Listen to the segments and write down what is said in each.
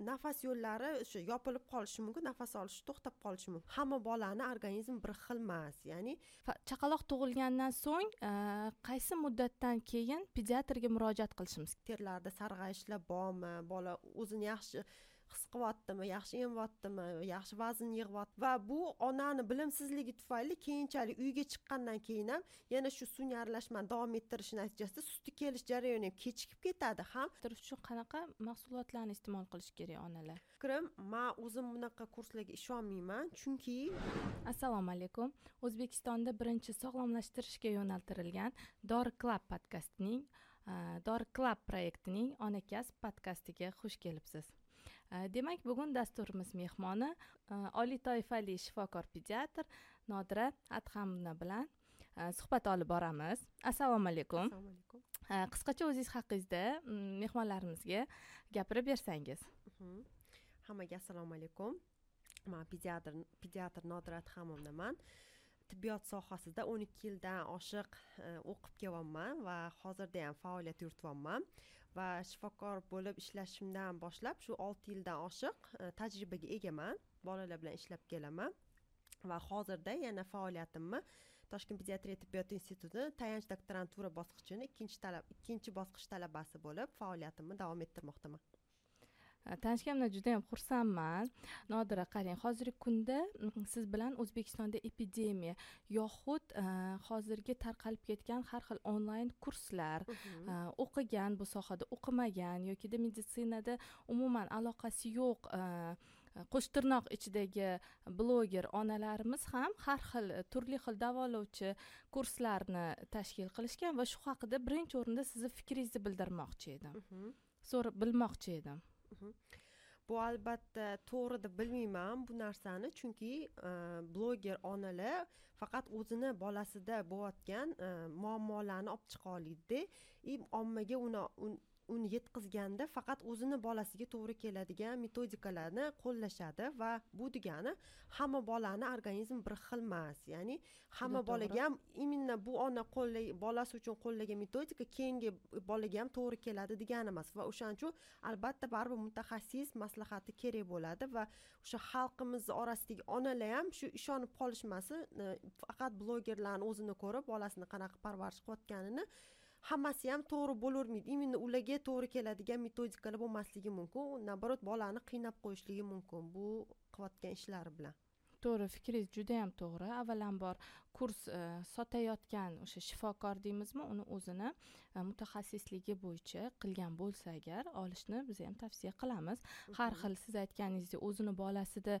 nafas yo'llari o'sha yopilib qolishi mumkin nafas olishi to'xtab qolishi mumkin. Hamma bolani organizmi bir xil emas ya'ni chaqaloq tug'ilgandan so'ng e, qaysi muddatdan keyin pediatrga murojaat qilishimiz terlarda sarg'ayishlar bormi? Bola o'zini yaxshi his qilyaptimi yaxshi emyaptimi yaxshi vazn yig'yapti. Va bu onani bilimsizligi tufayli keyinchalik uyga chiqqandan keyin ham yana shu sun'iy aralashmani davom ettirish natijasida suti kelish jarayoni ham kechikib ketadi ham. Uchun qanaqa mahsulotlarni iste'mol qilish kerak onalar? Fikrim man o'zim bunaqa kurslarga ishonmayman chunki assalomu alaykum. O'zbekistonda birinchi sog'lomlashtirishga yo'naltirilgan dori club podkastining dori club proyektining ona kasb podkastiga xush kelibsiz demak bugun dasturimiz mehmoni oliy toifali shifokor pediatr nodira adhamna bilan suhbat olib boramiz. Assalomu alaykum. Assalomu alaykum. Qisqacha o'zingiz haqingizda mehmonlarimizga gapirib bersangiz. Mhm. hammaga assalomu alaykum. Man pediatr pediatr nodira adhamovnaman tibbiyot sohasida o'n ikki yildan oshiq e, o'qib kelyapman va hozirda ham faoliyat yurityapman va shifokor bo'lib ishlashimdan boshlab shu olti yildan oshiq e, tajribaga egaman bolalar bilan ishlab kelaman va hozirda yana faoliyatimni toshkent pediatriya tibbiyot instituti tayanch doktorantura bosqichini ikkinchi talab ikkinchi bosqich talabasi bo'lib faoliyatimni davom ettirmoqdaman. Tanishganimdan juda yam xursandman. Nodira qarang hozirgi kunda siz bilan o'zbekistonda epidemiya yoxud e, hozirgi tarqalib ketgan har xil onlayn kurslar e, o'qigan bu sohada o'qimagan yokida meditsinada umuman aloqasi yo'q e, qo'sh tirnoq ichidagi bloger onalarimiz ham har xil turli xil davolovchi kurslarni tashkil qilishgan va shu haqida birinchi o'rinda sizni fikringizni bildirmoqchi edim. So'rab bilmoqchi edim bu albatta to'g'ri deb bilmayman bu narsani chunki e, bloger onalar faqat o'zini bolasida bo'layotgan e, muammolarni olib chiqa olaydida и ommaga uni uni yetkazganda faqat o'zini bolasiga to'g'ri keladigan metodikalarni qo'llashadi va bu degani hamma bolani organizmi bir xil emas. Ya'ni hamma bolaga ham именно bu ona qo'llay bolasi uchun qo'llagan metodika keyingi bolaga ham to'g'ri keladi degani emas va o'shaning uchun albatta baribir mutaxassis maslahati kerak bo'ladi va o'sha xalqimiz orasidagi onalar ham shu ishonib qolishmasin e, faqat blogerlarni o'zini ko'rib bolasini qanaqa parvarish qilayotganini hammasi ham to'g'ri bo'lavermaydi именно ularga to'g'ri keladigan metodikalar bo'lmasligi mumkin. Наоборот bolani qiynab qo'yishligi mumkin bu qilayotgan ishlari bilan. To'g'ri fikringiz juda yam to'g'ri. Avvalambor kurs e, sotayotgan o'sha shifokor deymizmi uni o'zini e, mutaxassisligi bo'yicha qilgan bo'lsa agar olishni biz ham tavsiya qilamiz. Har xil siz aytganingizdek o'zini bolasida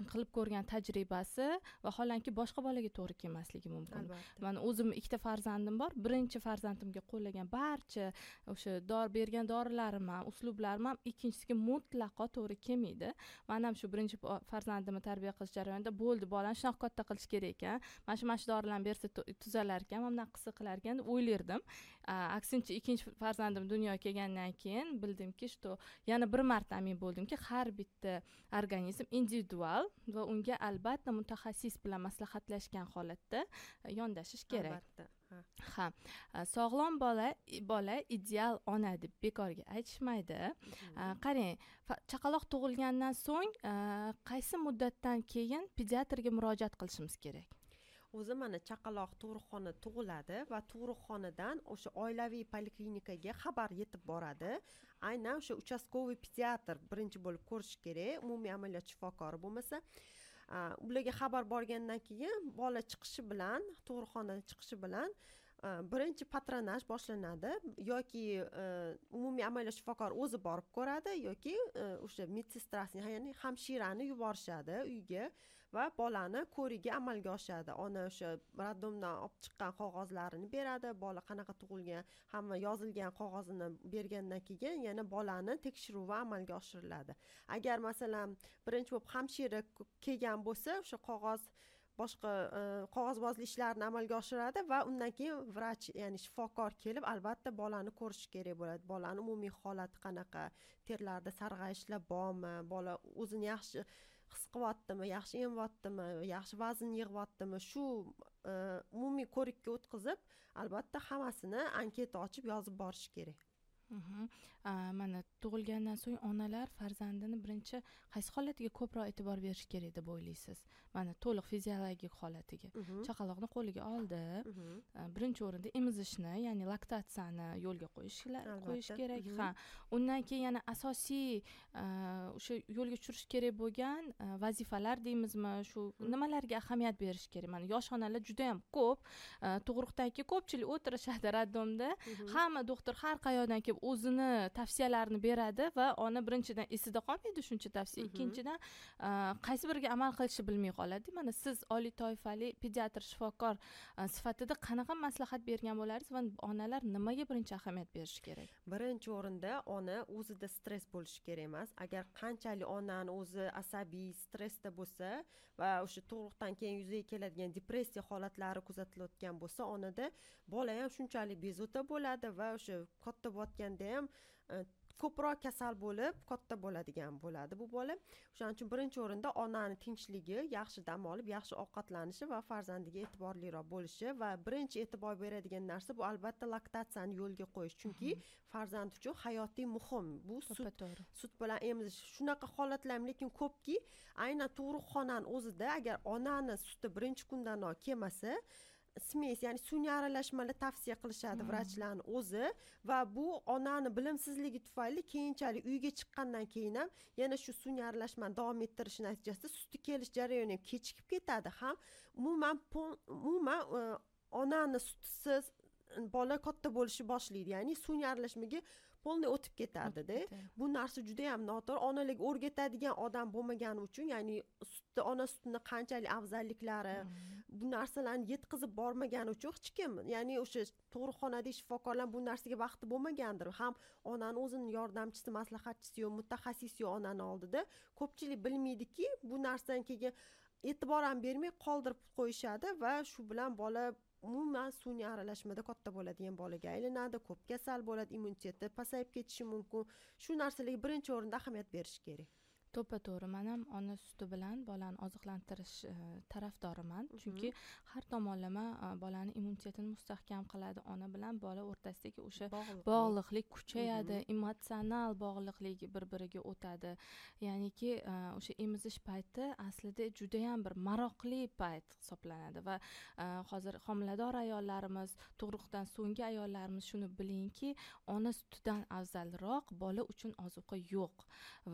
qilib ko'rgan tajribasi vaholanki boshqa bolaga to'g'ri kelmasligi mumkin. Albatta. Man o'zim ikkita farzandim bor. Birinchi farzandimga qo'llagan barcha o'sha dori bergan dorilarim ham uslublarim ham ikkinchisiga mutlaqo to'g'ri kelmaydi. Man ham shu birinchi farzandimni tarbiya qilish jarayonida bo'ldi bolani shunaqa katta qilish kerak ekan. Mana shu mana shu dorilarni bersa tuzalar ekan mana bunaqa qilsa qilar ekan deb o'ylardim aksincha ikkinchi farzandim dunyoga kelgandan keyin bildimki что yana bir marta amin bo'ldimki har bitta organizm individual va unga albatta mutaxassis bilan maslahatlashgan holatda e, yondashish kerak. Albatta ha. Sog'lom bola bola ideal ona deb bekorga aytishmaydi. E, qarang chaqaloq tug'ilgandan so'ng qaysi muddatdan keyin pediatrga murojaat qilishimiz kerak o'zi mana chaqaloq tug'ruqxona tug'iladi va tug'ruqxonadan o'sha oilaviy poliklinikaga xabar yetib boradi. Aynan o'sha uchastkoviy pediatr birinchi bo'lib ko'rishi kerak umumiy amaliyot shifokori bo'lmasa. Ularga xabar borgandan keyin bola chiqishi bilan tug'ruqxonadan chiqishi bilan birinchi patronaj boshlanadi yoki e, umumiy amaliyot shifokori o'zi borib ko'radi yoki e, o'sha medsestrasini ya'ni hamshirani yuborishadi uyga. Va bolani ko'rigi amalga oshadi. Ona o'sha роддомdan olib chiqqan qog'ozlarini beradi bola qanaqa tug'ilgan hamma yozilgan qog'ozini bergandan keyin yana bolani tekshiruvi amalga oshiriladi. Agar masalan birinchi bo'lib hamshira kelgan bo'lsa o'sha qog'oz boshqa e, qog'ozbozlik ishlarini amalga oshiradi va undan keyin vrach ya'ni shifokor kelib albatta bolani ko'rishi kerak bo'ladi. Bolani umumiy holati qanaqa terlarida sarg'ayishlar bormi bola o'zini yaxshi his qilyaptimi yaxshi emyaptimi yaxshi vazn yig'yaptimi shu e, umumiy ko'rikka o'tkazib albatta hammasini anketa ochib yozib borish kerak. Mana tug'ilgandan so'ng onalar farzandini birinchi qaysi holatiga ko'proq e'tibor berishi kerak deb o'ylaysiz? Mana to'liq fiziologik holatiga. Mhm. chaqaloqni qo'liga oldi. Mhm. a, birinchi o'rinda emizishni ya'ni laktatsiyani yo'lga Albatta. qo'yish kerak. Ha undan keyin yana asosiy o'sha yo'lga tushirish kerak bo'lgan vazifalar deymizmi? Shu nimalarga ahamiyat berish kerak? Mana yosh onalar juda yam ko'p keyin ko'pchilik o'tirishadi Mhm. hamma doktor har qayerdan kelib o'zini tavsiyalarini beradi va ona birinchidan esida qolmaydi shuncha tavsiya. Ikkinchidan a, qaysi biriga amal qilishni bilmay qoladi. Mana siz oliy toifali pediatr shifokor a, sifatida qanaqa maslahat bergan bo'larsiz va onalar nimaga birinchi ahamiyat berishi kerak? Birinchi o'rinda ona o'zida stress bo'lishi kerak emas. Agar qanchalik onani o'zi asabiy stressda bo'lsa va o'sha tug'ruqdan keyin yuzaga keladigan depressiya holatlari kuzatilayotgan bo'lsa onada bola ham shunchalik bezovta bo'ladi va o'sha katta bo'layotganda ham ko'proq kasal bo'lib katta bo'ladigan bo'ladi bu bola. O'shaning uchun birinchi o'rinda onani tinchligi yaxshi dam olib yaxshi ovqatlanishi va farzandiga e'tiborliroq bo'lishi va birinchi e'tibor beradigan narsa bu albatta laktatsiyani yo'lga qo'yish. Chunki farzand uchun hayotiy muhim. Bu sut sut bilan emizish shunaqa holatlar ham lekin ko'pki aynan tug'ruqxonani o'zida agar onani suti birinchi kundanoq kelmasa smes ya'ni sun'iy aralashmalar tavsiya qilishadi Mhm. vrachlarni o'zi va bu onani bilimsizligi tufayli keyinchalik uyga chiqqandan keyin ham yana shu sun'iy aralashmani davom ettirish natijasida suti kelish jarayoni ham kechikib ketadi ham umuman umuman e, onani sutisiz bola katta bo'lishni boshlaydi ya'ni sun'iy aralashmaga polniy o'tib ketadida bu narsa juda yam noto'g'ri. Onalarga o'rgatadigan odam bo'lmagani uchun ya'ni sutni ona sutini qanchalik afzalliklari Mhm. bu narsalarni yetkazib bormagani uchun hech kim ya'ni o'sha tug'ruqxonadagi shifokorlar bu narsaga vaqti bo'lmagandir. Ham onani o'zini yordamchisi maslahatchisi yo'q mutaxassis yo'q onani oldida ko'pchilik bilmaydiki bu narsani keyin e'tibor ham bermay qoldirib qo'yishadi va shu bilan bola umuman sun'iy aralashmada katta bo'ladigan bolaga aylanadi ko'p kasal bo'ladi immuniteti pasayib ketishi mumkin. Shu narsalarga birinchi o'rinda ahamiyat berish kerak. To'ppa to'g'ri man ham ona suti bilan bolani oziqlantirish e, tarafdoriman. Chunki har tomonlama e, bolani immunitetini mustahkam qiladi ona bilan bola o'rtasidagi o'sha bog'liq bog'liqlik kuchayadi emotsional bog'liqlik bir biriga o'tadi. Ya'niki e, o'sha emizish payti aslida judayam bir maroqli payt hisoblanadi va hozir homilador ayollarimiz tug'ruqdan so'nggi ayollarimiz shuni bilingki ona sutidan afzalroq bola uchun ozuqa yo'q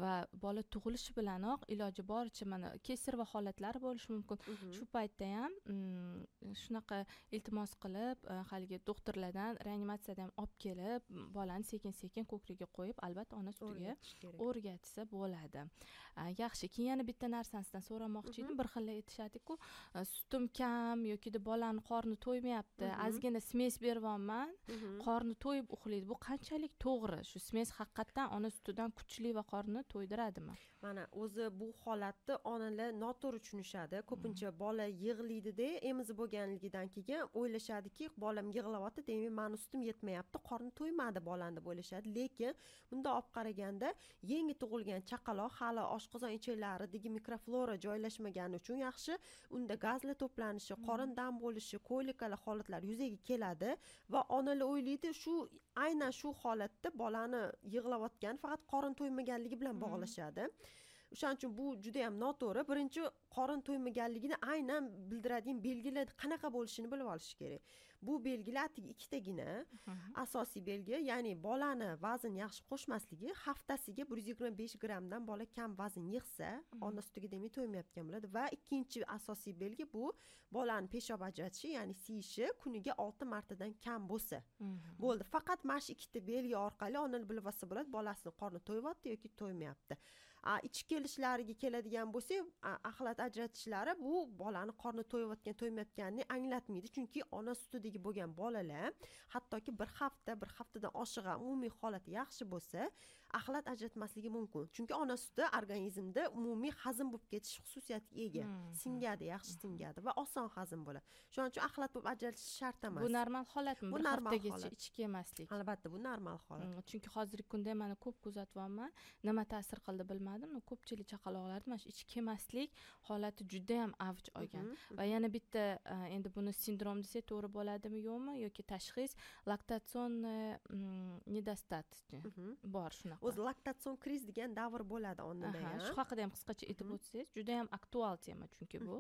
va bola tug'ilishi bilanoq iloji boricha mana kesarva holatlari bo'lishi mumkin Mhm. shu paytda ham mm, shunaqa iltimos qilib e, haligi doktorlardan reanimatsiyadan ham olib kelib bolani sekin sekin ko'kragiga qo'yib albatta ona sutiga o'rgatsa bo'ladi A, yaxshi keyin yana bitta narsani sizdan so'ramoqchi edim Mhm. bir xil aytishadiku e, sutim kam yokida bolani qorni to'ymayapti Mhm. ozgina smes beryapman Mhm. qorni to'yib uxlaydi bu qanchalik to'g'ri shu smes haqiqatdan ona sutidan kuchli va qorni to'ydiradimi mana o'zi bu holatni onalar noto'g'ri tushunishadi. Ko'pincha bola yig'laydida emizib bo'lganligidan keyin o'ylashadiki bolam yig'layapti demak mani sutim yetmayapti qorni to'ymadi bolani deb o'ylashadi. Lekin bundoq olib qaraganda yangi tug'ilgan chaqaloq hali oshqozon ichaklaridagi mikroflora joylashmagani uchun yaxshi unda gazlar to'planishi qorin dam bo'lishi kolikalar holatlar yuzaga keladi va onalar o'ylaydi shu aynan shu holatda bolani yig'layotgani faqat qorin to'ymaganligi bilan bog'lashadi o'shaning uchun bu juda yam noto'g'ri. Birinchi qorin to'ymaganligini aynan bildiradigan belgilar qanaqa bo'lishini bilib olish kerak. Bu belgilar atigi ikkitagina asosiy belgi ya'ni bolani vazn yaxshi qo'shmasligi haftasiga bir yuz yigirma besh grammdan bola kam vazn yig'sa ona sutiga demak to'ymayotgan bo'ladi. Va ikkinchi asosiy belgi bu bolani peshob ajratishi ya'ni siyishi kuniga olti martadan kam bo'lsa bo'ldi. Faqat mana shu ikkita belgi orqali ona bilib olsa bo'ladi bolasini qorni to'yyapti yoki to'ymayapti ichib kelishlariga keladigan bo'lsak axlat ajratishlari bu bolani qorni to'yayotgan to'ymayotganini anglatmaydi. Chunki ona sutidagi bo'lgan bolalar hattoki bir hafta bir haftadan oshiq umumiy holati yaxshi bo'lsa axlat ajratmasligi mumkin. Chunki ona suti organizmda umumiy hazm bo'lib ketish xususiyatiga ega. Hmm, singadi yaxshi singadi va oson hazm bo'ladi. Shuning uchun axlat bo'lib ajratish shart emas. Bu normal holatmi Bu normal holat. ichki yemaslik albatta bu normal holat. Mm, chunki hozirgi kunda mana ko'p kuzatyapman nima ta'sir qildi bilmadim ko'pchilik chaqaloqlarda mana shu ichki yemaslik holati judayam avj olgan. Mhm, va yana bitta e, endi buni sindrom desak to'g'ri bo'ladimi yo'qmi? Yoki tashxis laktatsionniy mm, недостаточный mhm. bor shunaqa o'zi laktatsion kriz degan davr bo'ladi ham shu haqida ham qisqacha aytib o'tsangiz judayam aktual tema chunki bu.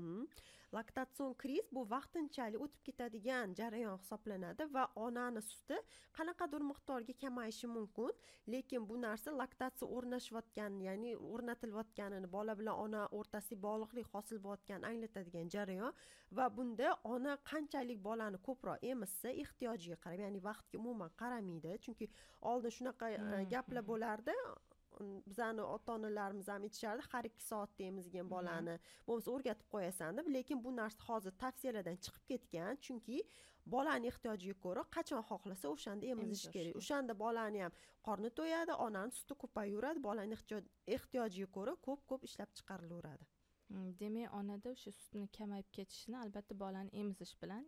Laktatsion kriz bu vaqtinchalik o'tib ketadigan jarayon hisoblanadi va onani suti qanaqadir miqdorga kamayishi mumkin. Lekin bu narsa laktatsiya o'rnashayotgan ya'ni o'rnatilayotganini bola bilan ona o'rtasida bog'liqlik hosil bo'layotganini anglatadigan jarayon va bunda ona qanchalik bolani ko'proq emizsa ehtiyojiga qarab ya'ni vaqtga umuman qaramaydi. Chunki oldin shunaqa e, Mhm. gaplar bo'lardi bizani ota onalarimiz ham aytishardi har ikki soatda emizgin bolani. Bo'lmasa o'rgatib qo'yasan deb lekin bu narsa hozir tavsiyalardan chiqib ketgan chunki bolani ehtiyojiga ko'ra qachon xohlasa o'shanda emizish kerak. o'shanda bolani ham qorni to'yadi onani suti ko'payaveradi bolani ehtiyoj- ehtiyojiga ko'ra ko'p ko'p ishlab chiqarilaveradi. Mm, demak onada o'sha sutni kamayib ketishini albatta bolani emizish bilan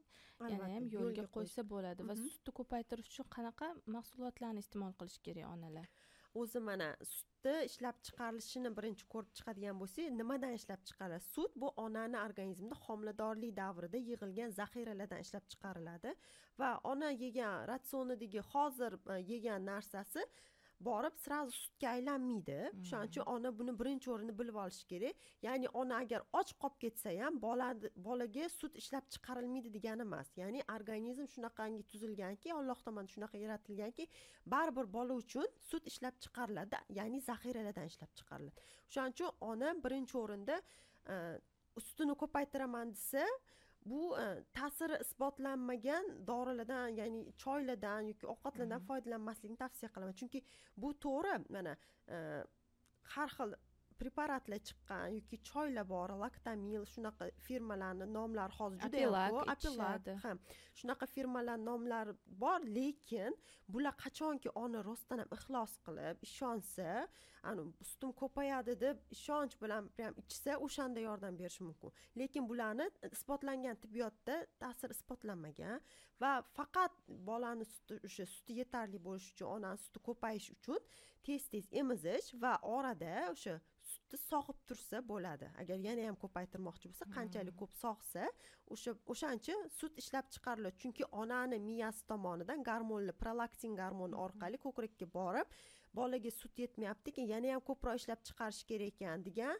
yana ham yo'lga qo'ysa bo'ladi va sutni ko'paytirish uchun qanaqa mahsulotlarni iste'mol qilish kerak onalar o'zi mana sutni ishlab chiqarilishini birinchi ko'rib chiqadigan bo'lsak nimadan ishlab chiqariladi sut bu onani organizmida homiladorlik davrida yig'ilgan zaxiralardan ishlab chiqariladi va ona yegan ratsionidagi hozir e, yegan narsasi borib sразу sutga aylanmaydi. Shuning uchun ona buni birinchi o'rinda bilib olishi kerak. Ya'ni ona agar och qolib ketsa ham bola bolaga sut ishlab chiqarilmaydi degani emas. Ya'ni organizm shunaqangi tuzilganki alloh tomonidan shunaqa yaratilganki baribir bola uchun sut ishlab chiqariladi. Ya'ni zaxiralardan ishlab chiqariladi. O'shaning uchun ona birinchi o'rinda e, sutini ko'paytiraman desa bu e, ta'siri isbotlanmagan dorilardan ya'ni choylardan yoki ovqatlardan Mhm. foydalanmaslikni tavsiya qilaman chunki bu to'g'ri mana e, har xil preparatlar chiqqan yoki choylar bor laktamil shunaqa firmalarni nomlari hozir juda ko'p. apilak ha shunaqa firmalar nomlari bor lekin bular qachonki ona rostdan ham ixlos qilib ishonsa ani sutim ko'payadi deb ishonch bilan prям ichsa o'shanda yordam berishi mumkin. Lekin bularni isbotlangan tibbiyotda ta'siri isbotlanmagan va faqat bolani suti o'sha suti yetarli bo'lishi uchun onani suti ko'payishi uchun tez tez emizish va orada o'sha sutni sog'ib tursa bo'ladi. Agar yana ham ko'paytirmoqchi bo'lsa qanchalik ko'p sog'sa o'sha o'shancha sut ishlab chiqariladi. Chunki onani miyasi tomonidan gormonli prolaktin gormoni orqali ko'krakka borib bolaga sut yetmayapti ekan yana ham ko'proq ishlab chiqarish kerak ekan degan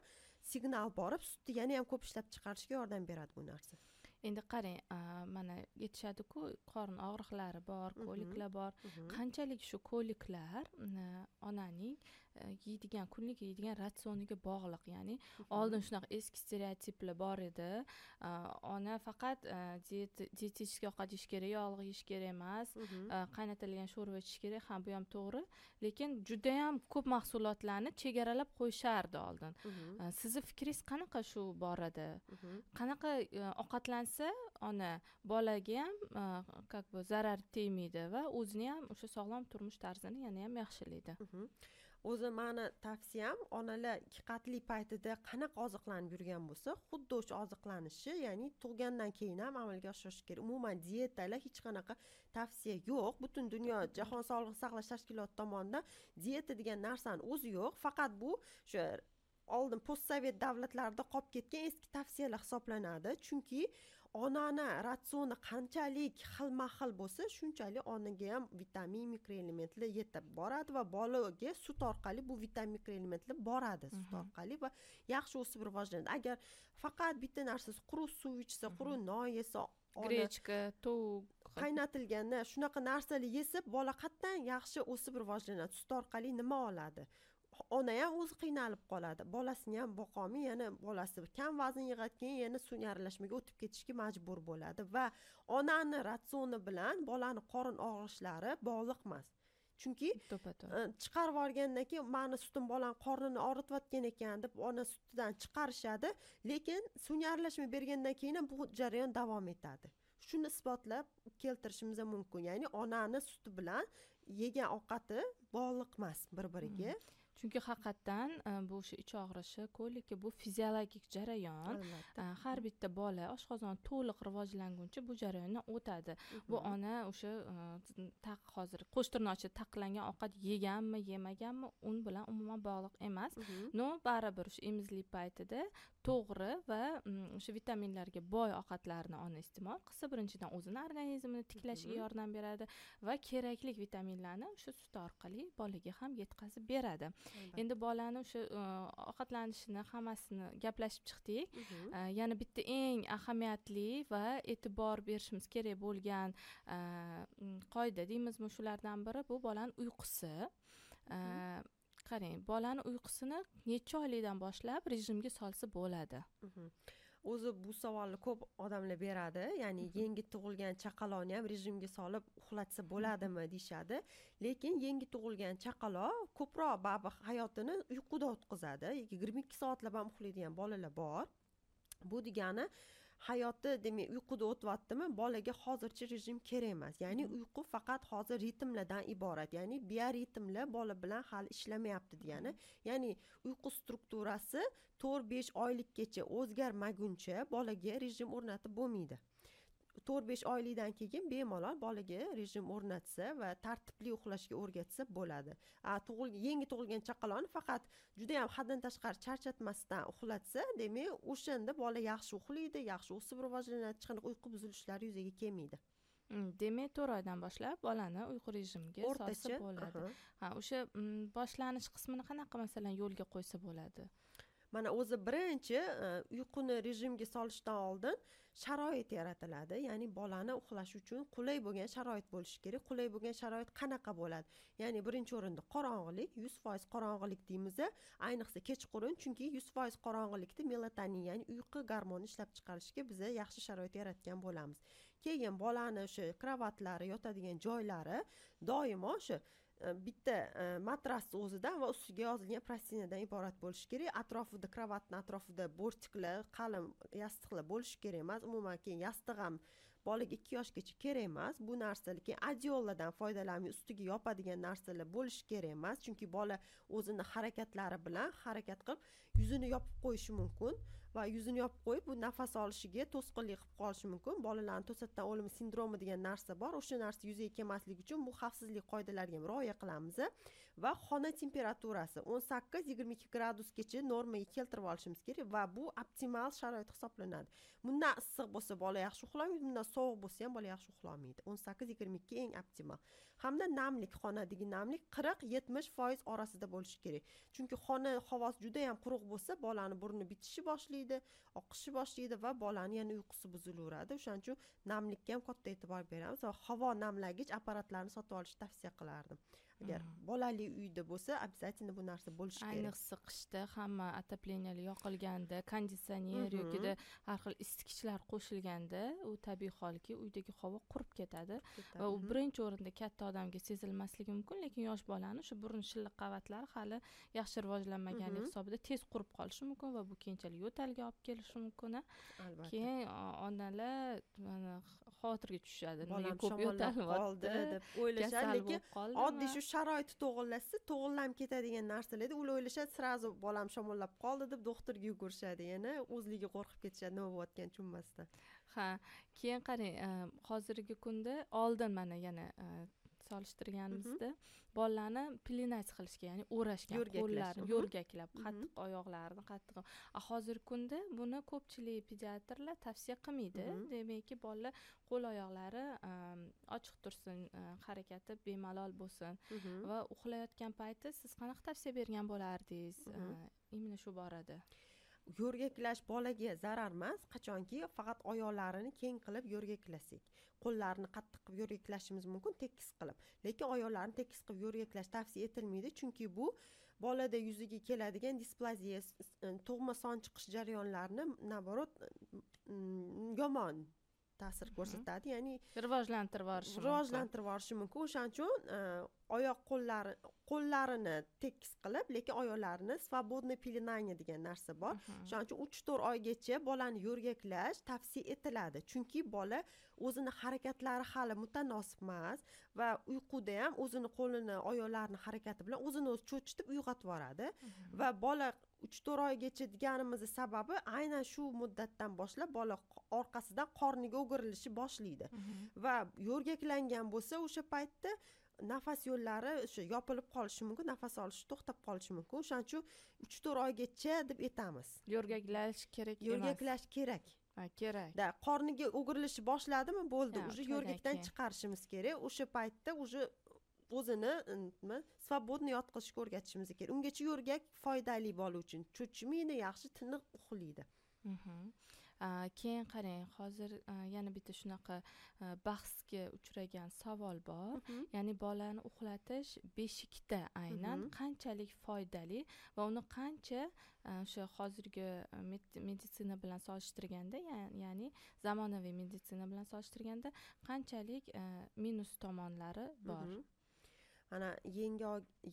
signal borib sutni yana ham ko'p ishlab chiqarishga yordam beradi bu narsa. Endi qarang mana aytishadiku qorin og'riqlari bor Mhm. ko'liklar bor. Qanchalik shu ko'liklar onaning yeydigan kunlik yeydigan ratsioniga bog'liq. Ya'ni oldin shunaqa eski stereotiplar bor edi. A, ona faqat e, diet- dietetический ovqat yeyish kerak yog'li yeyish kerak emas. Mhm. e, qaynatilgan sho'rva ichish kerak ha bu ham to'g'ri. Lekin judayam ko'p mahsulotlarni chegaralab qo'yishardi oldin. Mhm. E, sizni fikringiz qanaqa shu borada qanaqa e, ovqatlansa ona bolaga ham e, как бы zarar tegmaydi va o'zini ham o'sha sog'lom turmush tarzini yana ham yaxshilaydi. O'zi mani tavsiyam onalar ikki qatli paytida qanaqa oziqlanib yurgan bo'lsa xuddi o'sha oziqlanishi ya'ni tug'gandan keyin ham amalga oshirish kerak. Umuman dietalar hech qanaqa tavsiya yo'q. Butun dunyo jahon sog'liqni saqlash tashkiloti tomonidan dieta degan narsani o'zi yo'q. Faqat bu o'sha oldin postsovet davlatlarida qolib ketgan eski tavsiyalar hisoblanadi. Chunki onani ratsioni qanchalik xilma xil bo'lsa shunchalik onaga ham vitamin mikroelementlar yetib boradi va bolaga sut orqali bu vitamin mikroelementlar boradi sut Mhm. orqali va yaxshi o'sib rivojlanadi agar faqat bitta narsasi quruq suv ichsa quruq non yesa grechka tovuq qaynatilganda shunaqa narsalar yesa bola qayerdan yaxshi o'sib rivojlanadi sut orqali nima oladi ona ham o'zi qiynalib qoladi. Bolasini ham boqolmay yana bolasi kam vazn yig'adi keyin yana sun'iy aralashmaga o'tib ketishga majbur bo'ladi va onani ratsioni bilan bolani qorin og'rishlari bog'liq emas chunki to'ppa to'g'ri e, chiqarib yuborgandan keyin mani sutim bolani qornini og'ritayotgan ekan deb ona sutidan chiqarishadi lekin sun'iy aralashma bergandan keyin ham bu jarayon davom etadi. Shuni isbotlab keltirishimiz mumkin. Ya'ni onani suti bilan yegan ovqati bog'liq emas bir biriga chunki haqiqatdan e, bu o'sha ich og'rishi ko'liki bu fiziologik jarayon. E, har bitta bola oshqozon to'liq rivojlanguncha bu jarayondan o'tadi. Bu Mhm. ona o'sha e, taq hozir qo'sh tirnoqcha taqiqlangan ovqat yeganmi yemaganmi un bilan umuman bog'liq emas. Но baribir o'sha emizlik paytida to'g'ri va o'sha vitaminlarga boy ovqatlarni ona iste'mol qilsa birinchidan o'zini organizmini tiklashiga yordam beradi va kerakli vitaminlarni o'sha sut orqali bolaga ham yetkazib beradi. Endi bolani o'sha e, ovqatlanishini hammasini gaplashib chiqdik. Mhm. Uh, yana bitta eng ahamiyatli va e'tibor berishimiz kerak bo'lgan mm, qoida deymizmi shulardan biri bu bolani uyqusi. Uh, qarang bolani uyqusini necha oylikdan boshlab rejimga solsa bo'ladi? Mhm. O'zi bu savolni ko'p odamlar beradi. Ya'ni yangi tug'ilgan chaqaloqni ham rejimga solib uxlatsa bo'ladimi? deyishadi. Lekin yangi tug'ilgan chaqaloq ko'proq baribir hayotini uyquda o'tkazadi. Yigirma ikki soatlab ham uxlaydigan bolalar bor. Bu degani hayoti demak uyquda o'tyaptimi bolaga hozircha rejim kerak emas. Ya'ni Mhm. uyqu faqat hozir ritmlardan iborat. Ya'ni bioritmlar bola bilan hali ishlamayapti degani. Ya'ni uyqu strukturasi to'rt besh oylikgacha o'zgarmaguncha bolaga rejim o'rnatib bo'lmaydi to'rt besh oylikdan keyin bemalol bolaga rejim o'rnatsa va tartibli uxlashga o'rgatsa bo'ladi. A tug'il yangi tug'ilgan chaqaloqni faqat judayam haddan tashqari charchatmasdan uxlatsa demak o'shanda bola yaxshi uxlaydi yaxshi o'sib rivojlanadi hech qanaqa uyqu buzilishlari yuzaga kelmaydi. Mm, demak to'rt oydan boshlab bolani uyqu rejimiga o'rtacha bo'ladi. ha o'sha mm, boshlanish qismini qanaqa masalan yo'lga qo'ysa bo'ladi mana o'zi birinchi e, uyquni rejimga solishdan oldin sharoit yaratiladi. Ya'ni bolani uxlash uchun qulay bo'lgan sharoit bo'lishi kerak. Qulay bo'lgan sharoit qanaqa bo'ladi? Ya'ni birinchi o'rinda qorong'ilik yuz foiz qorong'ilik deymiz ayniqsa kechqurun chunki yuz foiz qorong'ilikda melatonin ya'ni uyqu gormoni ishlab chiqarishga biza yaxshi sharoit yaratgan bo'lamiz. Keyin bolani o'sha kravatlari yotadigan joylari doimo o'sha bitta matrasni o'zidan va ustiga yozilgan prostinadan iborat bo'lishi kerak atrofida kravatni atrofida bortiklar qalin yostiqlar bo'lishi kerak emas umuman keyin yostiq ham bolaga ikki yoshgacha kerak emas bu narsa lekin adiolladan foydalanmay ustiga yopadigan narsalar bo'lishi kerak emas chunki bola o'zini harakatlari bilan harakat qilib yuzini yopib qo'yishi mumkin va yuzini yopib qo'yib bu nafas olishiga to'sqinlik qilib qolishi mumkin. Bolalarni to'satdan o'limi sindromi degan narsa bor. O'sha narsa yuzaga kelmasligi uchun bu xavfsizlik qoidalariga rioya qilamiz. Va xona temperaturasi o'n sakkiz yigirma ikki gradusgacha normaga keltirib olishimiz kerak va bu optimal sharoit hisoblanadi. Bundan issiq bo'lsa bola yaxshi uxlamaydi bundan sovuq bo'lsa ham bola yaxshi uxlolmaydi o'n sakkiz yigirma ikki eng optimal. Hamda namlik xonadagi namlik qirq yetmish foiz orasida bo'lishi kerak. Chunki xona havosi juda yam quruq bo'lsa bolani burni bitishi boshlaydi oqishi boshlaydi va bolani yana uyqusi buzilaveradi. O'shaning uchun namlikka ham katta e'tibor beramiz va havo namlagich apparatlarini sotib olishni tavsiya qilardim. Agar Mhm. bolali uyda bo'lsa обязательно bu narsa bo'lishi kerak ayniqsa qishda hamma отоплениялар yoqilganda konditsioner Mhm. yokida har xil isitgichlar qo'shilganda u tabiiy holki uydagi havo qurib ketadi va u Mhm. birinchi o'rinda katta odamga sezilmasligi mumkin lekin yosh bolani shu burun shilliq qavatlari hali yaxshi rivojlanmaganligi Mhm. hisobida tez qurib qolishi mumkin va bu keyinchalik yo'talga olib kelishi mumkin keyin onalar xavotirga tushishadi bolam ko'p shamollab qoldi deb o'ylashadi lekin oddiy shu sharoiti to'g'irlashsa to'g'irlanib ketadigan narsalarda ular o'ylashadi сразу bolam shamollab qoldi deb doktorga yugurishadi. Yana o'zligi qo'rqib ketishadi nima bo'layotganini tushunmasdan. Ha keyin qarang e, hozirgi kunda oldin mana yana solishtirganimizda bolalarni plenать qilishga ya'ni o'rashgan qo'llarini yo'rgaklab qattiq oyoqlarini qattiq hozirgi kunda buni ko'pchilik pediatrlar tavsiya qilmaydi. Demakki bolalar qo'l oyoqlari em, ochiq tursin e, harakati bemalol bo'lsin. Va uxlayotgan payti siz qanaqa tavsiya bergan bo'lardingiz? E, именно shu borada yo'rgaklash bolaga zarar emas qachonki faqat oyoqlarini keng qilib yo'rgaklasak. Qo'llarini qattiq qilib yo'rgaklashimiz mumkin tekis qilib. Lekin oyoqlarni tekis qilib yo'rgaklash tavsiya etilmaydi chunki bu bolada yuzaga keladigan displaziya tug'ma son chiqish jarayonlarini наоборот yomon ta'sir ko'rsatadi ya'ni rivojlantirib yuborishi rivojlantirib yuborishi mumkin. O'shaning uchun e, oyoq qo'llari qo'llarini tekis qilib lekin oyoqlarini свободный пеленание degan narsa bor. O'shaning uchun uch to'rt oygacha bolani yo'rgaklash tavsiya etiladi. Chunki bola o'zini harakatlari hali mutanosib emas va uyquda ham o'zini qo'lini oyoqlarini harakati bilan o'zini o'zi cho'chitib uyg'otib yuboradi va bola uch to'rt oygacha deganimizni sababi aynan shu muddatdan boshlab bola orqasidan qorniga o'girilishi boshlaydi. Mhm. va yo'rgaklangan bo'lsa o'sha paytda nafas yo'llari o'sha yopilib qolishi mumkin nafas olishi to'xtab qolishi mumkin. O'shaning uchun uch to'rt oygacha deb aytamiz yo'rgaklash kerak emas. Yo'rgaklash kerak. Ha, kerak. Da qorniga o'girilishni boshladimi? Bo'ldi. Уже yo'rgakdan chiqarishimiz kerak. O'sha paytda уже o'zini nima свободный yotqizishga o'rgatishimiz kerak. Ungacha yo'rgak foydali bola uchun cho'chimaydi yaxshi tiniq uxlaydi. Mhm. Keyin qarang hozir yana bitta shunaqa bahsga uchragan savol bor. Ya'ni bolani uxlatish beshikda aynan Mhm. qanchalik foydali va uni qancha o'sha hozirgi meditsina bilan solishtirganda ya- ya'ni zamonaviy meditsina bilan solishtirganda qanchalik minus tomonlari bor ana yangi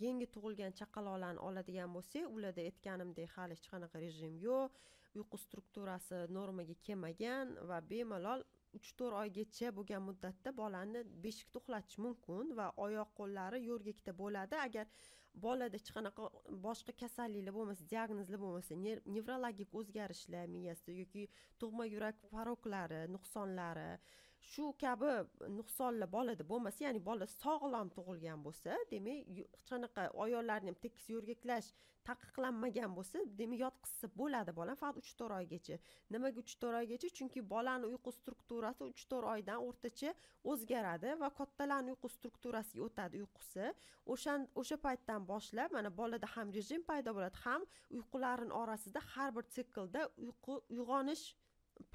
yangi tug'ilgan chaqaloqlarni oladigan bo'lsak ularda aytganimdek hali hech qanaqa rejim yo'q. Uyqu strukturasi normaga kelmagan va bemalol uch to'rt oygacha bo'lgan muddatda bolani beshikda uxlatish mumkin va oyoq qo'llari yo'rgakda bo'ladi. Agar bolada hech qanaqa boshqa kasalliklar bo'lmasa diagnozlar bo'lmasa nevrologik o'zgarishlar miyasida yoki tug'ma yurak paroklari nuqsonlari shu kabi nuqsonlar bolada bo'lmasa ya'ni bola sog'lom tug'ilgan bo'lsa demak hech qanaqa ayollarni ham tekis yo'rgaklash taqiqlanmagan bo'lsa demak yotqizsa bo'ladi bola faqat uch to'rt oygacha. Nimaga uch to'rt oygacha? Chunki bolani uyqu strukturasi uch to'rt oydan o'rtacha o'zgaradi va kattalarni uyqu strukturasiga o'tadi uyqusi. O'sha o'sha paytdan boshlab mana bolada ham rejim paydo bo'ladi ham uyqularini orasida har bir siklda uyqu uyg'onish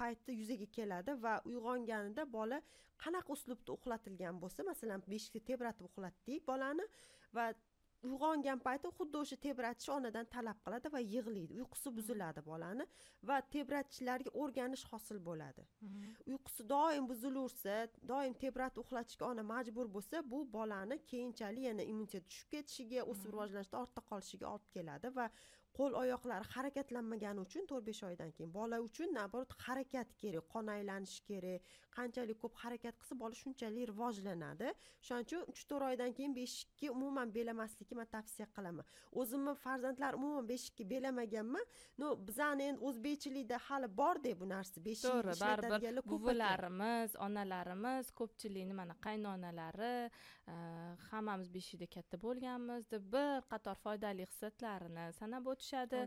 payti yuzaga keladi va uyg'onganida bola qanaqa uslubda uxlatilgan bo'lsa masalan beshikda tebratib uxlatdik bolani va uyg'ongan payti xuddi o'sha tebratish onadan talab qiladi va yig'laydi. Uyqusi buziladi bolani va tebratishlarga o'rganish hosil bo'ladi. Uyqusi doim buzilaversa doim tebratib uxlatishga ona majbur bo'lsa bu bolani keyinchalik yana immunitet tushib ketishiga o'sib rivojlanishda ortda qolishiga olib keladi va qo'l oyoqlari harakatlanmagani uchun to'rt besh oydan keyin bola uchun наоборот harakat kerak qon aylanishi kerak. Qanchalik ko'p harakat qilsa bola shunchalik rivojlanadi. Shuning uchun uch to'rt oydan keyin beshikka umuman belamaslikni man tavsiya qilaman. O'zimni farzandlarim umuman beshikka belamaganman no bizani endi o'zbekchilikda hali borda bu narsa beshik to'g'ri baribir buvilarimiz onalarimiz ko'pchilikni mana qaynonalari a, hammamiz beshikda katta bo'lganmiz deb bir qator foydali xislatlarini sanab o'tishadi.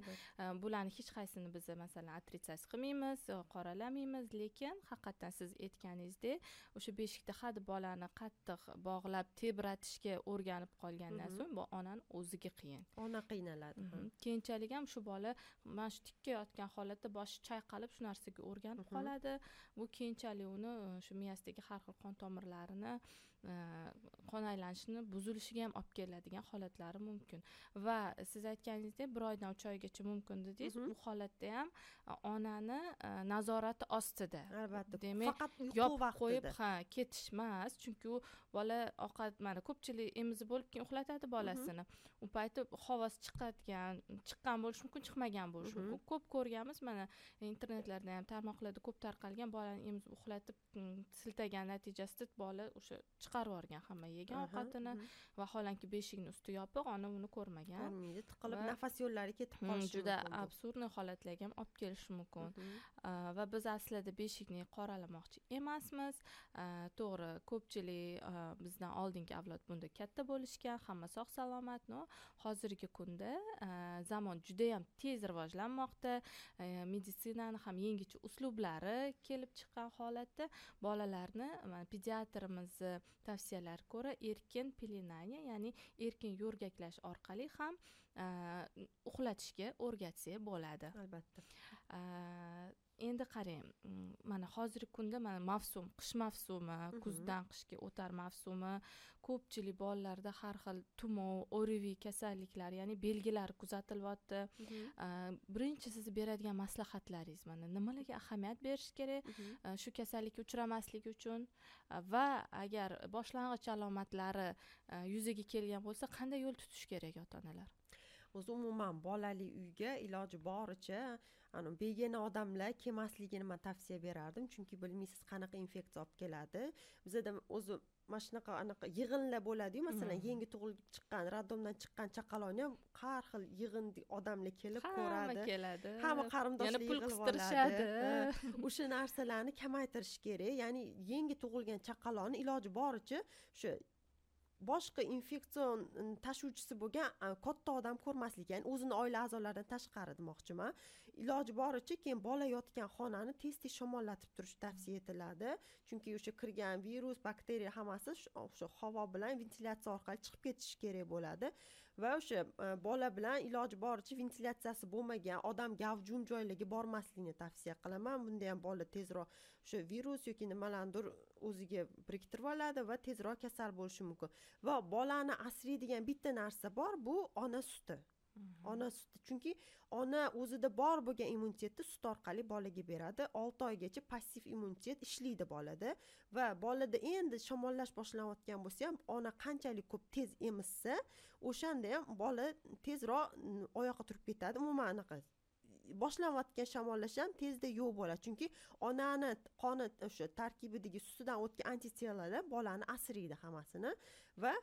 Bularni hech qaysini biz masalan отрицать qilmaymiz e, qoralamaymiz lekin haqiqatdan siz aytganingizdek o'sha beshikda hali bolani qattiq bog'lab tebratishga o'rganib qolgandan so'ng bu onani o'ziga qiyin. Ona qiynaladi. Keyinchalik ham shu bola mana shu tikka yotgan holatda boshi chayqalib shu narsaga o'rganib qoladi. Bu keyinchalik uni e, shu miyasidagi har xil qon tomirlarini qon aylanishini buzilishiga ham olib keladigan holatlari mumkin. Va siz aytganingizdek bir oydan uch oygacha mumkin dedingiz Mhm. u holatda ham e, onani e, nazorati ostida. Albatta demak faqat yopib qo'yib ha ketish emas chunki u bola ovqat mana ko'pchilik emizib bo'lib keyin uxlatadi bolasini. U payti havosi chiqadigan chiqqan bo'lishi mumkin chiqmagan bo'lishi Mhm. mumkin. Ko'p ko'rganmiz mana internetlarda ham tarmoqlarda ko'p tarqalgan bolani emizib uxlatib siltagan natijasida bola o'sha chiqarib yuborgan hamma yegan ovqatini mhm. vaholanki beshikni usti yopiq ona uni ko'rmagan ko'rmaydi tiqilib nafas yo'llari ketib Mm, qolishi juda absurdniy holatlarga ham olib kelishi mumkin. Mhm. Va biz aslida beshikni qoralamoqchi emasmiz. To'g'ri ko'pchilik bizdan oldingi avlod bunda katta bo'lishgan hamma sog' salomat. No hozirgi kunda zamon judayam tez rivojlanmoqda. Meditsinani ham yangicha uslublari kelib chiqqan holatda bolalarni mana pediatrimizni tavsiyalariga ko'ra erkin pelenание ya'ni erkin yo'rgaklash orqali ham uxlatishga o'rgatsak bo'ladi. Albatta endi qarang mm, mana hozirgi kunda mana mavsum qish mavsumi kuzdan qishga o'tar mavsumi ko'pchilik bolalarda har xil tumov o'rivi kasalliklar ya'ni belgilar kuzatilyapti. Birinchi sizni beradigan maslahatlaringiz mana nimalarga ahamiyat berish kerak? Shu kasallikka uchramaslik uchun? Va agar boshlang'ich alomatlari yuzaga kelgan bo'lsa qanday yo'l tutish kerak ota onalar o'zi umuman bolali uyga iloji boricha ani begona odamlar kelmasligini man tavsiya berardim. Chunki bilmaysiz qanaqa infeksiya olib keladi? Bizada o'zi mana shunaqa anaqa yig'inlar bo'ladiyu. Masalan hmm. yangi tug'ilib chiqqan roddomdan chiqqan chaqaloqni ham har xil yig'in odamlar kelib ko'radi. hamma keladi. Hamma qarindoshlar pul qistirishadi. O'sha narsalarni kamaytirish kerak. Ya'ni yangi tug'ilgan chaqaloqni iloji boricha o'sha boshqa infeksion tashuvchisi bo'lgan katta odam ko'rmaslik ya'ni o'zini oila a'zolaridan tashqari demoqchiman. Iloji boricha keyin bola yotgan xonani tez tez shamollatib turish tavsiya etiladi. Chunki o'sha kirgan virus bakteriya hammasi o'sha havo bilan ventilyatsiya orqali chiqib ketishi kerak bo'ladi. Va o'sha e, bola bilan iloji boricha ventilyatsiyasi bo'lmagan odam gavjum joylarga bormaslikni tavsiya qilaman. Bunda ham bola tezroq o'sha virus yoki nimalarnidir o'ziga biriktirib oladi va tezroq kasal bo'lishi mumkin. Va bolani asraydigan bitta narsa bor bu ona suti. Ona suti chunki ona o'zida bor bo'lgan immunitetni sut orqali bolaga beradi. Olti oygacha passiv immunitet ishlaydi bolada va bolada endi shamollash boshlanayotgan bo'lsa ham ona qanchalik ko'p tez emizsa o'shanda ham bola tezroq oyoqqa turib ketadi. Umuman anaqa boshlanayotgan shamollash ham tezda yo'q bo'ladi. Chunki onani qoni o'sha tarkibidagi sutidan o'tgan antitelalar bolani asraydi hammasini va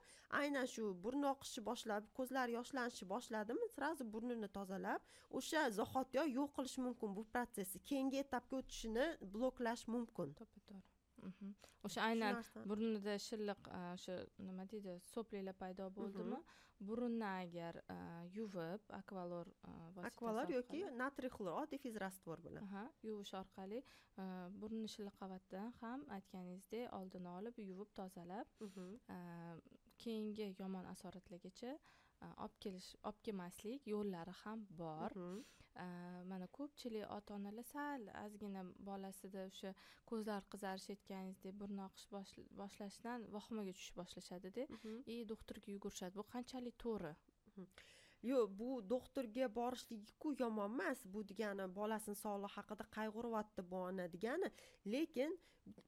aynan shu burni oqishi boshlab ko'zlari yoshlanishi boshladimi сразу burnini tozalab o'sha zahotiyoq yo'q qilish mumkin. Bu protsessni keyingi etapga o'tishini bloklash mumkin. To'ppa to'g'ri. O'sha aynan burnida shilliq o'sha nima deydi so'plilar paydo bo'ldimi burunni agar yuvib akvalor akvalor yoki natriy xlor oddiy fizrastvor bilan yuvish orqali burunni shilliq qavatidan ham aytganingizdek oldini olib yuvib tozalab keyingi yomon asoratlargacha olib kelish olib kelmaslik yo'llari ham bor mana ko'pchilik ota onalar sal ozgina bolasida o'sha ko'zlari qizarishayotganingizdek burni oqish boshlashdan vahimaga tushib boshlashadida. И doktorga yugurishadi. Bu qanchalik to'g'ri yo'q bu doktorga borishligiku yomon emas bu degani bolasini sog'lig'i haqida qayg'uryapti bu ona degani. Lekin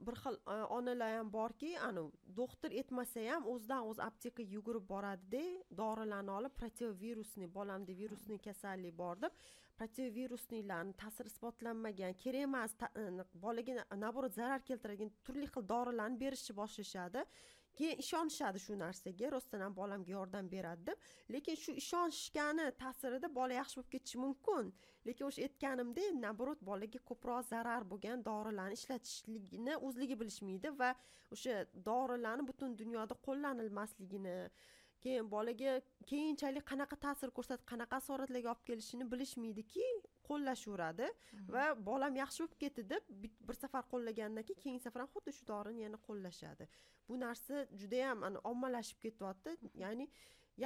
bir xil e, onalar ham borki anavi doktor aytmasa ham o'zidan o'zi aptekaga yugurib boradida dorilarni olib proteovirusniy bolamda virusniy kasallik bor deb proteovirusnilarni ta'siri isbotlanmagan kerak emas e, bolaga наоборот zarar keltiradigan turli xil dorilarni berishni boshlashadi. Keyin ishonishadi shu narsaga. Rostdan ham bolamga yordam beradi deb lekin shu ishonishgani ta'sirida bola yaxshi bo'lib ketishi mumkin. Lekin o'sha aytganimdek наоборот bolaga ko'proq zarar bo'lgan dorilarni ishlatishligini o'zligi bilishmaydi va o'sha dorilarni butun dunyoda qo'llanilmasligini keyin bolaga keyinchalik qanaqa ta'sir ko'rsatib qanaqa asoratlarga olib kelishini bilishmaydiki qo'llashaveradi mhm. va bolam yaxshi bo'lib ketdi deb bir safar qo'llagandan keyin keyingi safar ham xuddi shu dorini yana qo'llashadi. Bu narsa judayam ommalashib ketyapti. Ya'ni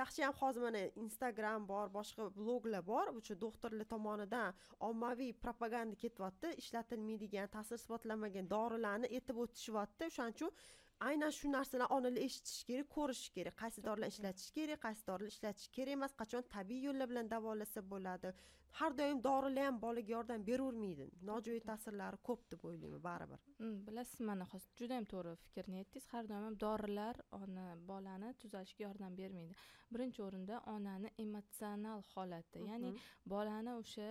yaxshi ham hozir mana instagram bor boshqa bloglar bor o'sha doktorlar tomonidan ommaviy propaganda ketyapti. Ishlatilmaydigan ta'sir isbotlanmagan dorilarni aytib o'tishyapti. O'shaning uchun aynan shu narsalarni onalar eshitishi kerak ko'rishi kerak. Qaysi dorilarni ishlatish kerak qaysi dorilar ishlatish kerak emas qachon tabiiy yo'llar bilan davolasa bo'ladi. Har doim dorilar ham bolaga yordam beravermaydi nojo'ya ta'sirlari ko'p deb o'ylayman baribir. Mm, bilasiz mana hozir juda yam to'g'ri fikrni aytdingiz. Har doim ham dorilar ona bolani tuzalishiga yordam bermaydi. Birinchi o'rinda onani emotsional holati ya'ni bolani o'sha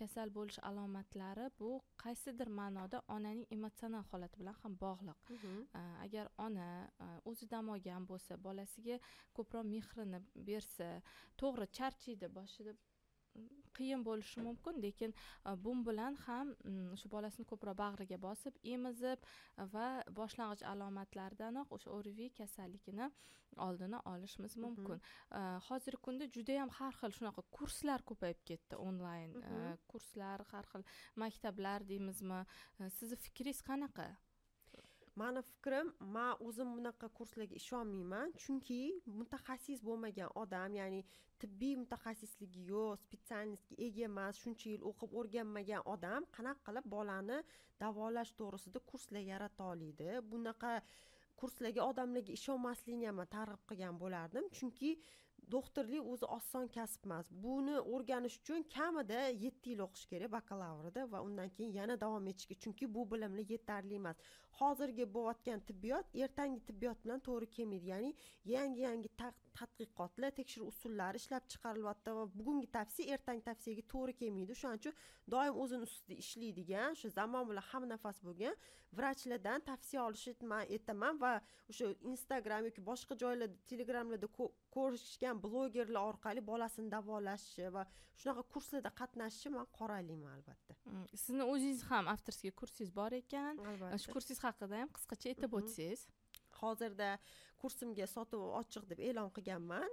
kasal bo'lish alomatlari bu qaysidir ma'noda onaning emotsional holati bilan ham bog'liq. Agar ona o'zi dam olgan bo'lsa bolasiga ko'proq mehrini bersa to'g'ri charchaydi boshida qiyin bo'lishi mumkin lekin e, bu bilan ham mm, shu bolasini ko'proq bag'riga bosib emizib va boshlang'ich alomatlaridanoq o'sha o'rvi kasalligini oldini olishimiz mumkin. E, hozirgi kunda judayam har xil shunaqa kurslar ko'payib ketdi onlayn e, kurslar har xil maktablar deymizmi? Sizni fikringiz qanaqa mani fikrim man o'zim bunaqa kurslarga ishonmayman chunki mutaxassis bo'lmagan odam ya'ni tibbiy mutaxassisligi yo'q spesialistga ega emas shuncha yil o'qib o'rganmagan odam qanaqa qilib bolani davolash to'g'risida kurslar yarata oladi? Bunaqa kurslarga odamlarga ishonmaslikni ham targ'ib qilgan bo'lardim. Chunki doktorlik o'zi oson kasb emas. Buni o'rganish uchun kamida yetti yil o'qish kerak bakalavrda va undan keyin yana davom etishga. Chunki bu bilimlar yetarli emas. Hozirgi bo'layotgan tibbiyot ertangi tibbiyot bilan to'g'ri kelmaydi. Ya'ni yangi yangi tadqiqotlar tekshiruv usullari ishlab chiqarilyapti va bugungi tavsiya ertangi tavsiyaga to'g'ri kelmaydi. O'shaning uchun doim o'zini ustida ishlaydigan shu zamon bilan hamnafas bo'lgan vrachlardan tavsiya olishni man aytaman va o'sha instagram yoki boshqa joylarda telegramlarda ko'rishgan blogerlar orqali bolasini davolashi va shunaqa kurslarda qatnashishi man qoralayman albatta. Mm, sizni o'zingiz ham avtorskiy kursingiz bor ekan. Albatta. Shu kursingiz haqida ham qisqacha aytib Mhm. o'tsangiz. Hozirda kursimga sotuv ochiq deb e'lon qilganman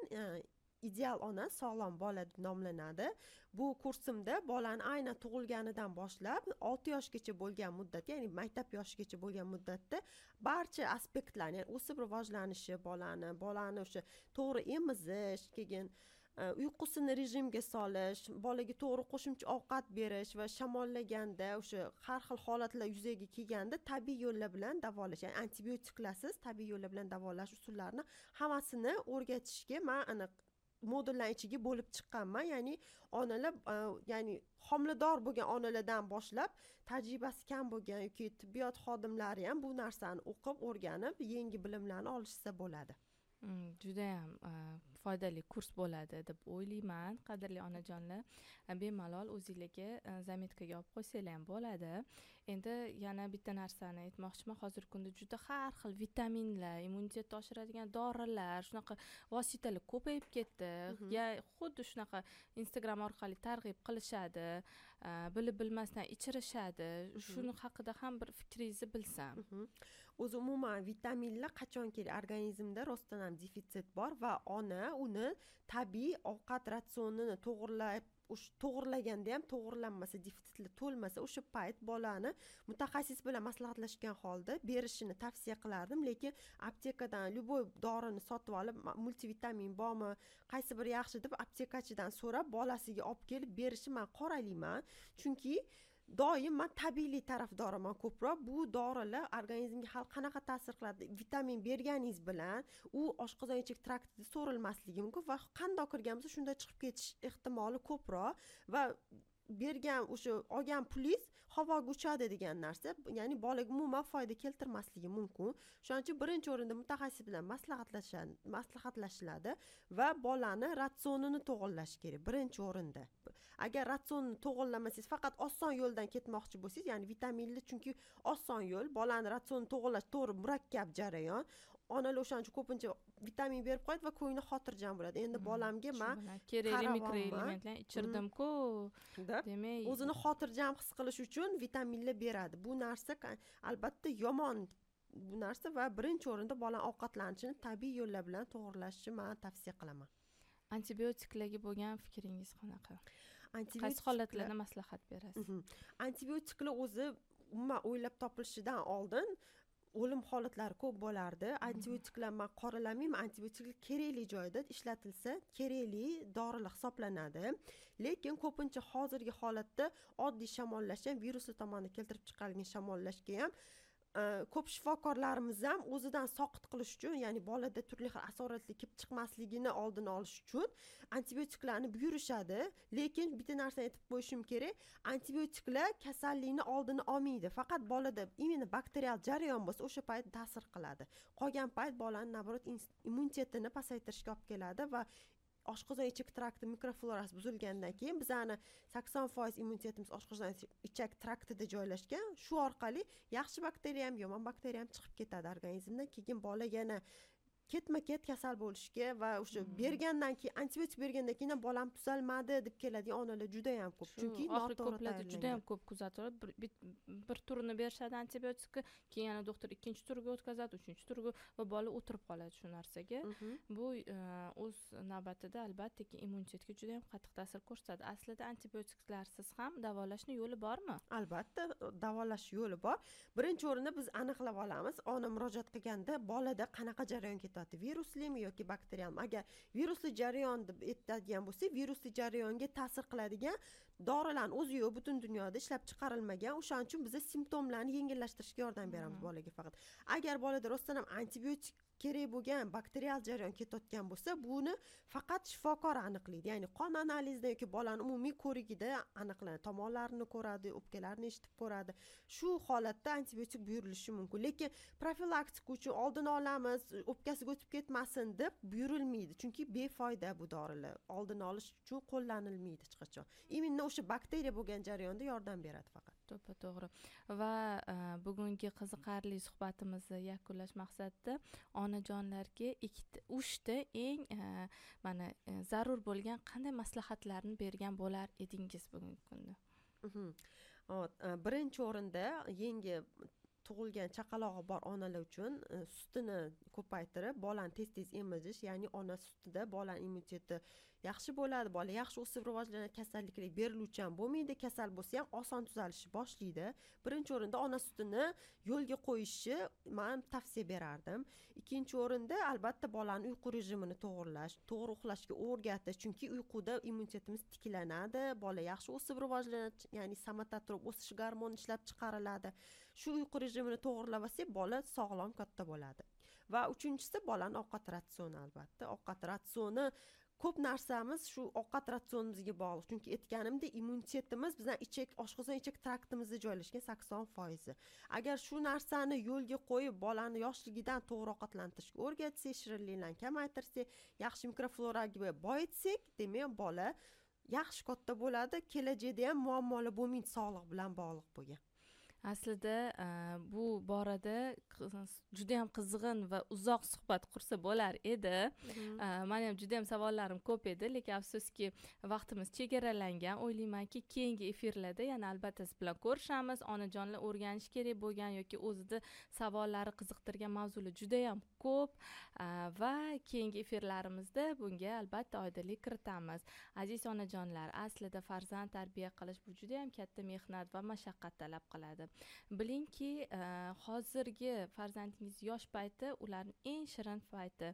ideal ona sog'lom bola deb nomlanadi. Bu kursimda bolani aynan tug'ilganidan boshlab olti yoshgacha bo'lgan muddat ya'ni maktab yoshigacha bo'lgan muddatda barcha aspektlarni ya'ni o'sib rivojlanishi bolani bolani o'sha to'g'ri emizish keyin e, uyqusini rejimga solish bolaga to'g'ri qo'shimcha ovqat berish va shamollaganda o'sha har xil holatlar yuzaga kelganda tabiiy yo'llar bilan davolash ya'ni antibiotiklarsiz tabiiy yo'llar bilan davolash usullarini hammasini o'rgatishga man aniq modullar ichiga bo'lib chiqqanman. Ya'ni onalar e, ya'ni homilador bo'lgan onalardan boshlab tajribasi kam bo'lgan yoki tibbiyot xodimlari ham bu narsani o'qib o'rganib yangi bilimlarni olishsa bo'ladi. Mm, judayam e, foydali kurs bo'ladi deb o'ylayman. Qadrli onajonlar Uh, bemalol o'zinglarga uh, zametkaga olib qo'ysanglar ham bo'ladi. Endi yana bitta narsani aytmoqchiman. Hozirgi kunda juda har xil vitaminlar immunitetni oshiradigan dorilar shunaqa vositalar ko'payib ketdi. Mhm. ya xuddi shunaqa instagram orqali targ'ib qilishadi uh, bilib bilmasdan ichirishadi shuni haqida ham bir fikringizni bilsam. Mhm. O'zi umuman vitaminlar qachonki organizmda rostdan ham defitsit bor va ona uni tabiiy ovqat ratsionini to'g'irlab o'sha to'g'irlaganda ham to'g'irlanmasa defitsitlar to'lmasa o'sha payt bolani mutaxassis bilan maslahatlashgan holda berishini tavsiya qilardim. Lekin aptekadan любой dorini sotib olib multivitamin bormi qaysi biri yaxshi deb aptekachidan so'rab bolasiga olib kelib berishni man qoralayman chunki doim man tabiiylik tarafdoriman ko'proq. Bu dorilar organizmga hali qanaqa ta'sir qiladi? Vitamin berganingiz bilan u oshqozon ichak traktida so'rilmasligi mumkin va qandoq kirgan bo'lsa shunday chiqib ketish ehtimoli ko'proq va bergan o'sha olgan pulingiz havoga uchadi degan narsa ya'ni bolaga umuman foyda keltirmasligi mumkin. Shuning uchun birinchi o'rinda mutaxassis bilan maslahatlashiladi va bolani ratsionini to'g'irlash kerak birinchi o'rinda. Agar ratsionni to'g'irlamasangiz faqat oson yo'ldan ketmoqchi bo'lsangiz ya'ni vitaminli chunki oson yo'l bolani ratsionini to'g'irlash to'g'ri murakkab jarayon. Onalar o'shaning uchun ko'pincha vitamin berib qo'yadi va ko'ngli xotirjam bo'ladi. Endi Mm, bolamga man kerakli mikroelementlarni ichirdimku deb demak o'zini xotirjam his qilish uchun vitaminlar beradi. Bu narsa albatta yomon bu narsa va birinchi o'rinda bolani ovqatlanishini tabiiy yo'llar bilan to'g'irlashni man tavsiya qilaman. Antibiotiklarga bo'lgan fikringiz qanaqa? Qaysi holatlarda maslahat berasiz? Mhm. antibiotiklar o'zi umuman o'ylab topilishidan oldin o'lim holatlari ko'p bo'lardi. Antibiotiklar man qoralamayman antibiotiklar kerakli joyda ishlatilsa kerakli dorilar hisoblanadi. Lekin ko'pincha hozirgi holatda oddiy shamollash ham viruslar tomonidan keltirib chiqarilgan shamollashga ham ko'p shifokorlarimiz ham o'zidan soqit qilish uchun ya'ni bolada turli xil asoratlar kelib chiqmasligini oldini olish uchun antibiotiklarni buyurishadi. Lekin bitta narsani aytib qo'yishim kerak antibiotiklar kasallikni oldini olmaydi. Faqat bolada именно bakterial jarayon bo'lsa o'sha payt ta'sir qiladi. Qolgan payt bolani наоборот immunitetini pasaytirishga olib keladi va oshqozon ichak trakti mikroflorasi buzilgandan keyin bizani sakson foiz immunitetimiz oshqozon ichak traktida joylashgan. Shu orqali yaxshi bakteriya ham yomon bakteriya ham chiqib ketadi organizmdan. Keyin bola yana ketma ket kasal bo'lishga va o'sha Hmm. bergandan keyin antibiotik bergandan keyin ham bolam tuzalmadi deb keladigan onalar juda yam ko'p chunki oxirgi juda yam ko'p kuzatilaveradi bir, turini berishadi antibiotikni keyin yana doktor ikkinchi turiga o'tkazadi uchinchi turiga va bola o'tirib qoladi shu narsaga. Mhm. bu e, o'z navbatida albattaki immunitetga juda yam qattiq ta'sir ko'rsatadi. Aslida antibiotiklarsiz ham davolashni yo'li bormi? Albatta davolash yo'li bor. Birinchi o'rinda biz aniqlab olamiz. Ona murojaat qilganda bolada qanaqa jarayon ketyapti viruslimi yoki bakterialmi agar virusli jarayon deb aytadigan bo'lsak virusli jarayonga ta'sir qiladigan dorilarni o'zi yo'q butun dunyoda ishlab chiqarilmagan o'shaning uchun biza simptomlarni yengillashtirishga yordam beramiz Mhm. bolaga faqat agar bolada rostdan ham antibiotik kerak bo'lgan bakterial jarayon ketayotgan bo'lsa buni faqat shifokor aniqlaydi. Ya'ni qon analizida yoki bolani umumiy ko'rigida aniqlanadi tomonlarini ko'radi o'pkalarini eshitib ko'radi. Shu holatda antibiotik buyurilishi mumkin. Lekin profilaktika uchun oldini olamiz o'pkasiga o'tib ketmasin deb buyurilmaydi. Chunki befoyda bu dorilar. Oldini olish uchun qo'llanilmaydi hech qachon. Именно o'sha bakteriya bo'lgan jarayonda yordam beradi faqat. To'ppa to'g'ri va e, bugungi qiziqarli suhbatimizni yakunlash maqsadida onajonlarga ikkita uchta eng e, mana e, zarur bo'lgan qanday maslahatlarni bergan bo'lar edingiz bugungi kunda Mhm. Birinchi o'rinda yangi tug'ilgan chaqalog'i bor onalar uchun e, sutini ko'paytirib bolani tez tez emizish ya'ni ona sutida bolani immuniteti yaxshi bo'ladi bola yaxshi o'sib rivojlanadi kasalliklar beriluvchan bo'lmaydi kasal bo'lsa ham oson tuzalishni boshlaydi. Birinchi o'rinda ona sutini yo'lga qo'yishni man tavsiya berardim. Ikkinchi o'rinda albatta bolani uyqu rejimini to'g'irlash to'g'ri uxlashga o'rgatish chunki uyquda immunitetimiz tiklanadi bola yaxshi o'sib rivojlanadi ya'ni somatotrop o'sish gormoni ishlab chiqariladi. Shu uyqu rejimini to'g'irlab olsak bola sog'lom katta bo'ladi. Va uchinchisi bolani ovqat ratsioni albatta. Ovqat ratsioni ko'p narsamiz shu ovqat ratsionimizga bog'liq. Chunki aytganimdek immunitetimiz bizdan ichak oshqozon ichak traktimizda joylashgan sakson foizi. Agar shu narsani yo'lga qo'yib bolani yoshligidan to'g'ri ovqatlantirishga o'rgatsak shirinliklarni kamaytirsak yaxshi mikrofloraga boyitsak demak bola yaxshi katta bo'ladi. Kelajakda ham muammolar bo'lmaydi sog'liq bilan bog'liq bo'lgan. Aslida e, bu borada qiz- judayam qizg'in va uzoq suhbat qursa bo'lar edi. Mhm. Э, mani ham judayam savollarim ko'p edi lekin afsuski vaqtimiz chegaralangan. O'ylaymanki keyingi efirlarda yana albatta siz bilan ko'rishamiz. Onajonlar o'rganish kerak bo'lgan yoki o'zida savollari qiziqtirgan mavzular judayam ko'p. Э, va keyingi efirlarimizda bunga albatta oydinlik kiritamiz. Aziz onajonlar aslida farzand tarbiya qilish bu judayam katta mehnat va mashaqqat talab qiladi bilingki e, hozirgi farzandingiz yosh payti ularni eng shirin payti.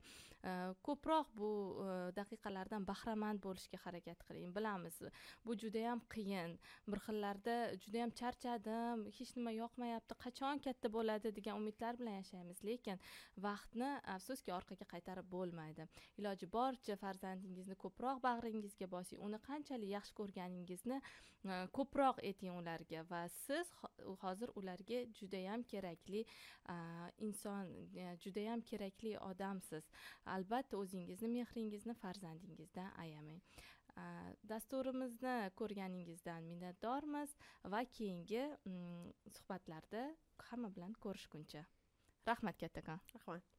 E, ko'proq bu e, daqiqalardan bahramand bo'lishga harakat qiling. Bilamiz bu judayam qiyin. Bir xillarda judayam charchadim hech nima yoqmayapti qachon katta bo'ladi degan umidlar bilan yashaymiz. Lekin vaqtni afsuski orqaga qaytarib bo'lmaydi. Iloji boricha farzandingizni ko'proq bag'ringizga bosing uni qanchalik yaxshi ko'rganingizni ko'proq ayting ularga. Va siz ho- hozir ularga judayam kerakli inson e, judayam kerakli odamsiz. Albatta o'zingizni mehringizni farzandingizdan ayamang. Dasturimizni ko'rganingizdan minnatdormiz va keyingi mm, suhbatlarda hamma bilan ko'rishguncha. Rahmat kattakon rahmat.